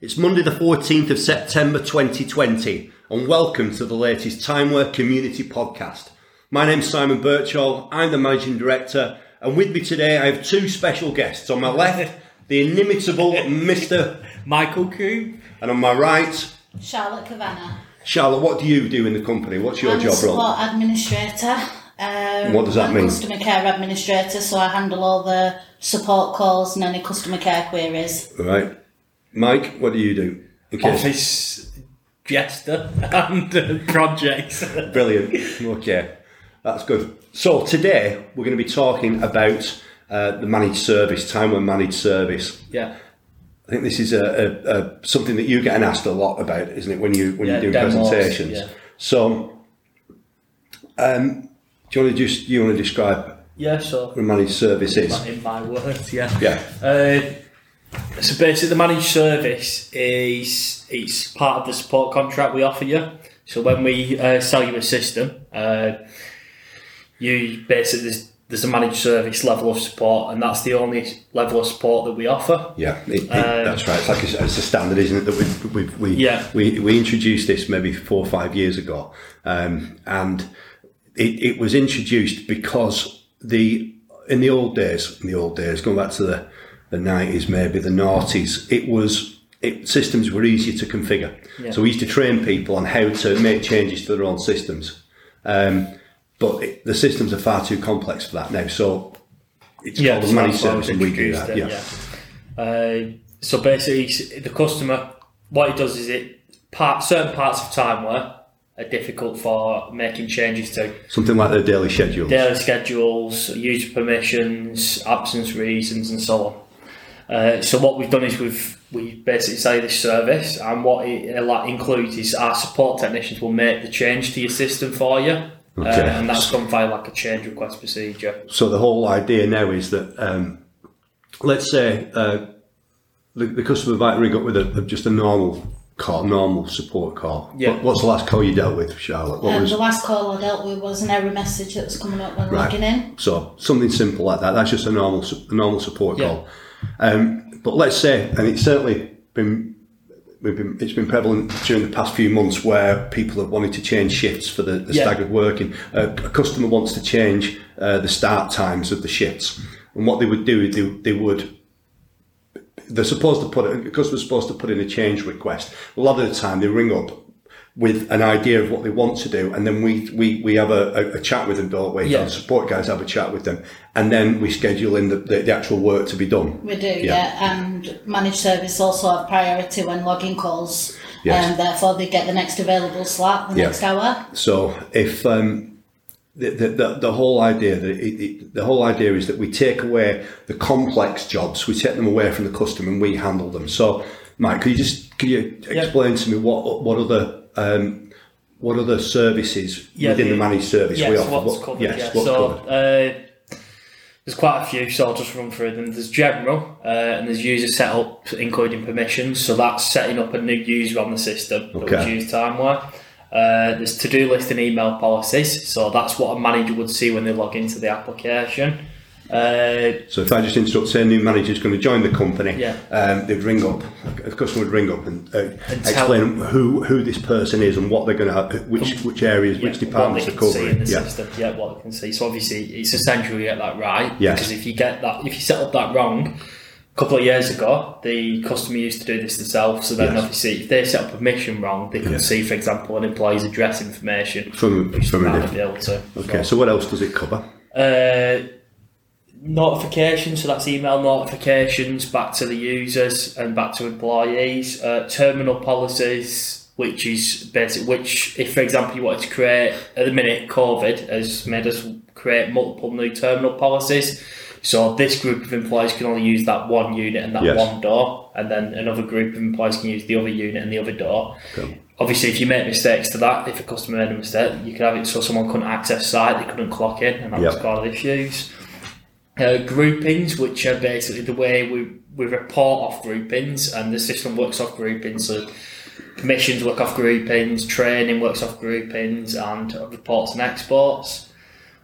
It's Monday, the 14th of September 2020, and welcome to the latest Timeware Community Podcast. My name's Simon Birchall, I'm the Managing Director, and with me today I have two special guests. On my left, the inimitable Mr. Michael Coop. and on my right, Charlotte Kavanagh. Charlotte. What do you do in the company? What's your I'm job a role? support administrator. Um, What does that I'm mean? Customer care administrator, so I handle all the support calls and any customer care queries. Right. Mike, what do you do? In case- Office jester and uh, projects. Brilliant. Okay, that's good. So today we're going to be talking about uh, the managed service, timeware managed service. yeah. I think this is a, a, a something that you're getting asked a lot about, isn't it? When you when Yeah, you're doing demos, presentations. yeah. So, um, do you want to just you want to describe Yeah, a managed service is? in my words, yeah. Yeah. Uh, so basically, the managed service is it's part of the support contract we offer you. So when we uh, sell you a system, uh, you basically there's, there's a managed service level of support, and that's the only level of support that we offer. Yeah, it, it- Um, that's right. It's like a, it's a standard, isn't it? That we we we Yeah. we, we introduced this maybe four or five years ago, um, and it, it was introduced because the in the old days, in the old days, going back to the the nineties, maybe the noughties, it was. It, systems were easier to configure, Yeah. so we used to train people on how to make changes to their own systems. Um, but it, the systems are far too complex for that now. So it's called a managed service, and we do that. it, yeah. Uh, so basically, the customer, what it does is it part certain parts of timeware are difficult for making changes to Something like their daily schedule. daily schedules, user permissions, absence reasons, and so on. Uh, so what we've done is we've we basically say this service, and what it uh, like, includes is our support technicians will make the change to your system for you, uh, and that's done via like a change request procedure. So the whole idea now is that, um, let's say uh, the, the customer might ring up with a, just a normal call, normal support call. Yeah. What, what's the last call you dealt with, Charlotte? What Um, was the last call I dealt with was an error message that was coming up when Right. logging in. so something simple like that? That's just a normal a normal support Yeah. call. Um, but let's say, and it's certainly been. We've been, it's been prevalent during the past few months where people have wanted to change shifts for the, the Yeah. staggered working. Uh, a customer wants to change uh, the start times of the shifts, and what they would do is they, they would they're supposed to put it, the customer's supposed to put in a change request. A lot of the time they ring up with an idea of what they want to do, and then we we, we have a, a, a chat with them, don't we? Yeah. The support guys have a chat with them, and then we schedule in the, the, the actual work to be done. We do, yeah. And managed service also have priority when logging calls. Yes. And therefore they get the next available slot the Yeah. next hour. So if um, the, the, the, the whole idea that it, it, the whole idea is that we take away the complex jobs, we take them away from the customer, and we handle them. So, Mike, could you just could you explain to me what what other um, what other services Yeah, within the, the- managed service Yes, we offer? what's What- covered. yes, yeah. what's so covered? uh, there's quite a few, so I'll just run through them. There's general, uh, and there's user setup, including permissions. So that's setting up a new user on the system that Okay. we use timeware. Uh, there's to-do list and email policies. So that's what a manager would see when they log into the application. Uh, So if I just interrupt, say a new manager is going to join the company, Yeah. um, they'd ring up, a customer would ring up and, uh, And explain who who this person is and what they're going to, which which areas, yeah, which departments in covering. the Yeah. system. Yeah, what they can see. So obviously, it's essential you get that right. Yes. Because if you get that, if you set up that wrong, a couple of years ago, the customer used to do this themselves. So then, Yes. obviously, if they set up a mission wrong, they can see, for example, an employee's address information. From, which from a different. be able to. Okay, so what else does it cover? Uh, notifications, so that's email notifications back to the users and back to employees. Uh, terminal policies, which is basic. Which, if for example you wanted to create at the minute, COVID has made us create multiple new terminal policies. So this group of employees can only use that one unit and that Yes. one door, and then another group of employees can use the other unit and the other door. Okay. Obviously, if you make mistakes to that, if a customer made a mistake, you could have it so someone couldn't access site, they couldn't clock in, and that was part of the issues. Uh, groupings, which are basically the way we, we report off groupings, and the system works off groupings. So permissions work off groupings, training works off groupings, and reports and exports.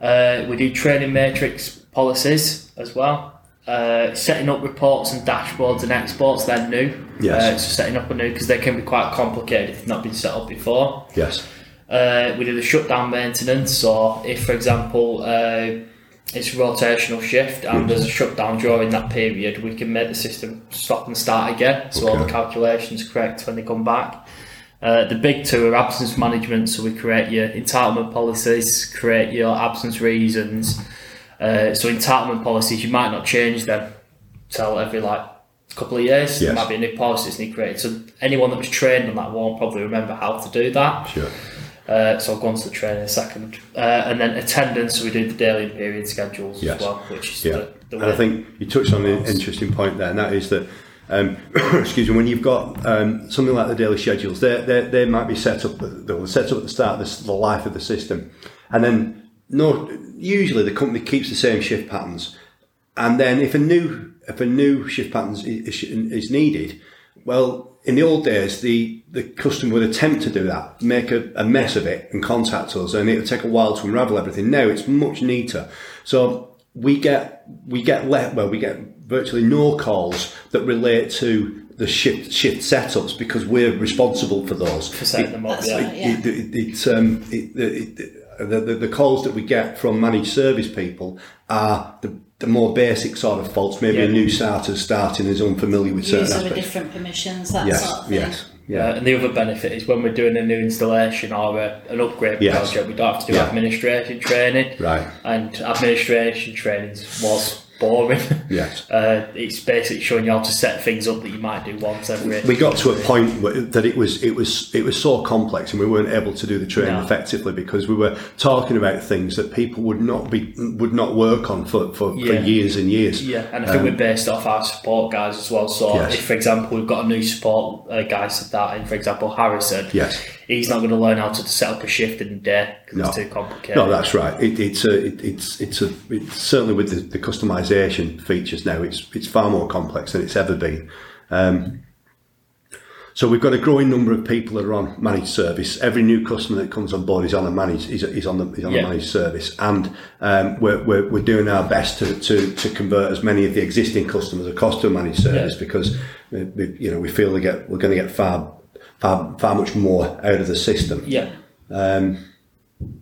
Uh, we do training matrix policies as well. Uh, setting up reports and dashboards and exports, they're new. Yes. Uh, so setting up a new because they can be quite complicated if they've not been set up before. Yes. Uh, we do the shutdown maintenance. So if, for example, uh, it's a rotational shift and there's a shutdown during that period, we can make the system stop and start again. So all the calculations correct when they come back. Uh, the big two are absence management. So we create your entitlement policies, create your absence reasons. Uh, so entitlement policies, you might not change them till every like couple of years. There might be a new policy that's need created. So anyone that was trained on that won't probably remember how to do that. Sure. Uh, so I'll go on to the training in a second. Uh, and then attendance, so we do the daily and period schedules Yes. as well, which is Yeah. the, the And I think you touched on an interesting point there, and that is that, um, excuse me, when you've got um, something like the daily schedules, they they they might be set up. They were set up at the start of the, the life of the system, and then no, usually the company keeps the same shift patterns, and then if a new if a new shift pattern is, is, is needed, well, in the old days, the, the customer would attempt to do that, make a, a mess of it, and contact us, and it would take a while to unravel everything. Now it's much neater. So we get we get let well, we get virtually no calls that relate to the shift shift setups because we're responsible for those. for setting them up. Yeah. It, it, um, the, the calls that we get from managed service people are the, the more basic sort of faults. Maybe a Yeah. new starter starting is unfamiliar with certain User with aspects. different permissions, that Yes, sort of thing. yes, Yeah. yeah, and the other benefit is when we're doing a new installation or a, an upgrade Yes. project, we don't have to do Yeah. administration training. right, And administration training was boring. yes. uh, it's basically showing you how to set things up that you might do once every. we got to a point where- that it was it was it was so complex and we weren't able to do the training No. effectively because we were talking about things that people would not be would not work on for, for, Yeah. for years and years. Yeah, and I think we're based off our support guys as well. So, Um, Yes. if, for example, we've got a new support uh, guy said that, and for example, Harrison, Yes. He's not going to learn how to set up a shift in a day because it's too complicated. No, that's right. It, it's a, it, it's it's a it's certainly with the, the customization features now. It's it's far more complex than it's ever been. Um, so we've got a growing number of people that are on managed service. Every new customer that comes on board is on a managed is, is on the is on Yeah. a managed service, and um, we're, we're we're doing our best to, to to convert as many of the existing customers across to a managed service Yeah. because we, we, you know we feel we get we're going to get far far far much more out of the system. Yeah, Um,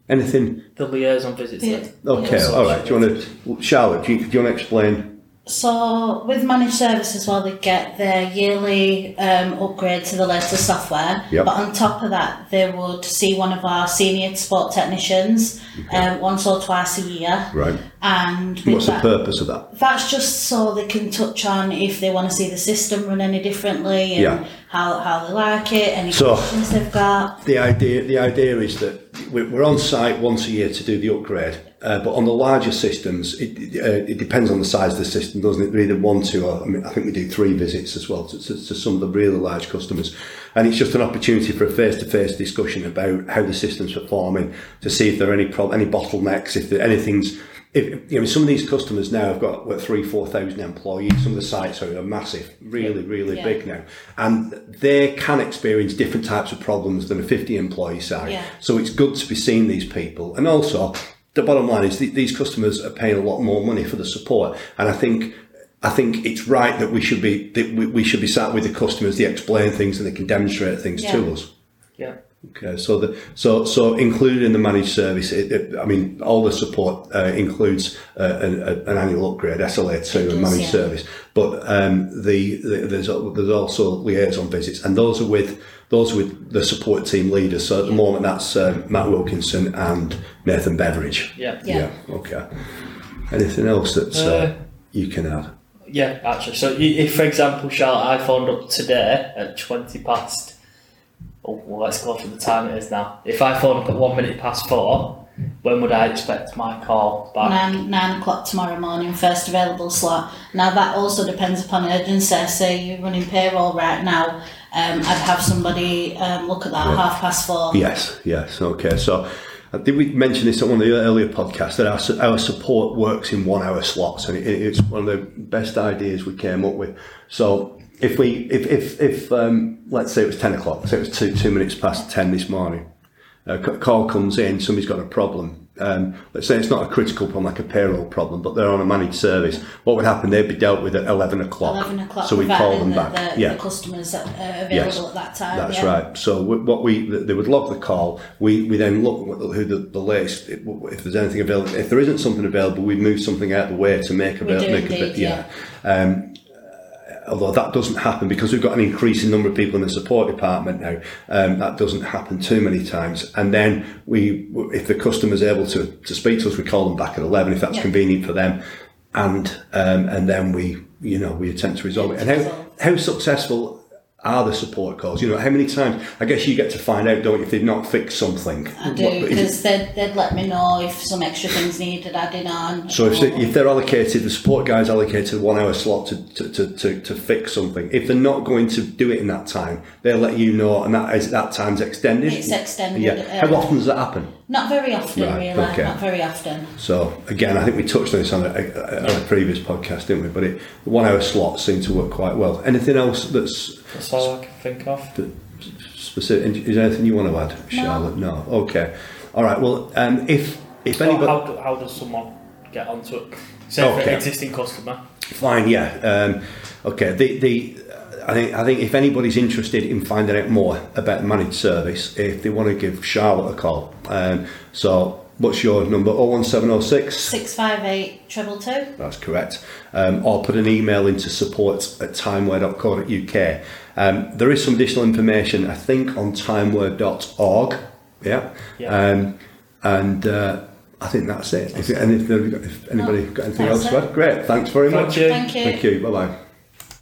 anything the liaison visits. Yeah. Okay, Yeah. all right. Do you want to, Charlotte? Do you, do you want to explain? So with managed service as well, they get their yearly um, upgrade to the latest software. Yep. But on top of that, they would see one of our senior support technicians um, once or twice a year. Right. And What's the purpose of that? that's just so they can touch on if they want to see the system run any differently and Yeah. how, how they like it, any So- questions they've got. The idea, the idea is that we're we're on site once a year to do the upgrade. Uh, but on the larger systems, it, uh, it depends on the size of the system, doesn't it? We either one, two, or I, mean, I think we do three visits as well to, to, to some of the really large customers. And it's just an opportunity for a face-to-face discussion about how the system's performing, to see if there are any prob- any bottlenecks, if there anything's if, you know, some of these customers now have got what three, four thousand employees. Some of the sites are, are massive, really, really Yeah. big now, and they can experience different types of problems than a fifty employee site. Yeah. So it's good to be seeing these people, and also the bottom line is th- these customers are paying a lot more money for the support, and I think. I think it's right that we should be that we, we should be sat with the customers. They explain things and they can demonstrate things Yeah. to us. Yeah. Okay, so the so so included in the managed service, it, it, I mean, all the support uh, includes uh, an, a- an annual upgrade, SLA two, It and managed yeah. service. But um, the, the there's there's also liaison visits, and those are with those are with the support team leaders. So at the moment, that's uh, Matt Wilkinson and Nathan Beveridge. Yeah. Yeah. Okay. Anything else that uh, Uh, you can add? Yeah, actually. So, if, for example, Charlotte, I phoned up today at 20 past. Oh, well, let's go for the time it is now. If I phone up at one minute past four, when would I expect my call back? Nine, nine o'clock tomorrow morning, first available slot. Now that also depends upon urgency. Say you're running payroll right now, um, I'd have somebody um, look at that at half past four. Yes, yes, okay. So I think we mentioned this on one of the earlier podcasts that our, our support works in one hour slots, and it, it's one of the best ideas we came up with. So if we, if, if, if um, let's say it was 10 o'clock, so it was two, two minutes past 10 this morning, a c- call comes in, somebody's got a problem. um, let's say it's not a critical problem like a payroll problem, but they're on a managed service. What would happen? They'd be dealt with at eleven o'clock. Eleven o'clock. So we call them providing back. the, yeah. the customers are available Yes, at that time. That's yeah. right. So what we they would log the call. We we then look who the, the latest if there's anything available. If there isn't something available, we move something out of the way to make available. Make a bit, yeah. Um, uh, although that doesn't happen because we've got an increasing number of people in the support department now. Um, that doesn't happen too many times. And then we, if the customer's able to, to speak to us, we call them back at eleven if that's Yeah. convenient for them. And um, and then we, you know, we attempt to resolve it. And how, how successful are the support calls? You know, how many times? I guess you get to find out, don't you, if they've not fixed something. I do because they'd, they'd let me know if some extra things needed adding on. So if, they, if they're allocated, the support guys allocated a one hour slot to, to, to, to, to fix something. If they're not going to do it in that time, they'll let you know, and that is that time's extended. It's extended, Yeah. uh, How often does that happen? not very often, Right, really. okay. Not very often. So again, I think we touched on this on a, a, a previous podcast, didn't we? But it, the one hour slots seem to work quite well. Anything else that's That's all I can think of. specific? Is there anything you want to add, Charlotte? No. Okay. All right. Well, um, if if Well, anybody. how, how does someone get onto it? Say for an existing customer. Fine, yeah. Um, okay. The the I think I think if anybody's interested in finding out more about managed service, if they want to give Charlotte a call, um, so what's your number? Oh one seven oh six. 658 treble two. That's correct. Um, or put an email into support at timeware.co.uk. Um, there is some additional information, I think, on timeware.org. Yeah. Yeah. Um, and uh, I think that's it. If, and if, there- if anybody got anything else to add, great. Thanks very Thank much. you. Thank you. Thank you. Bye bye.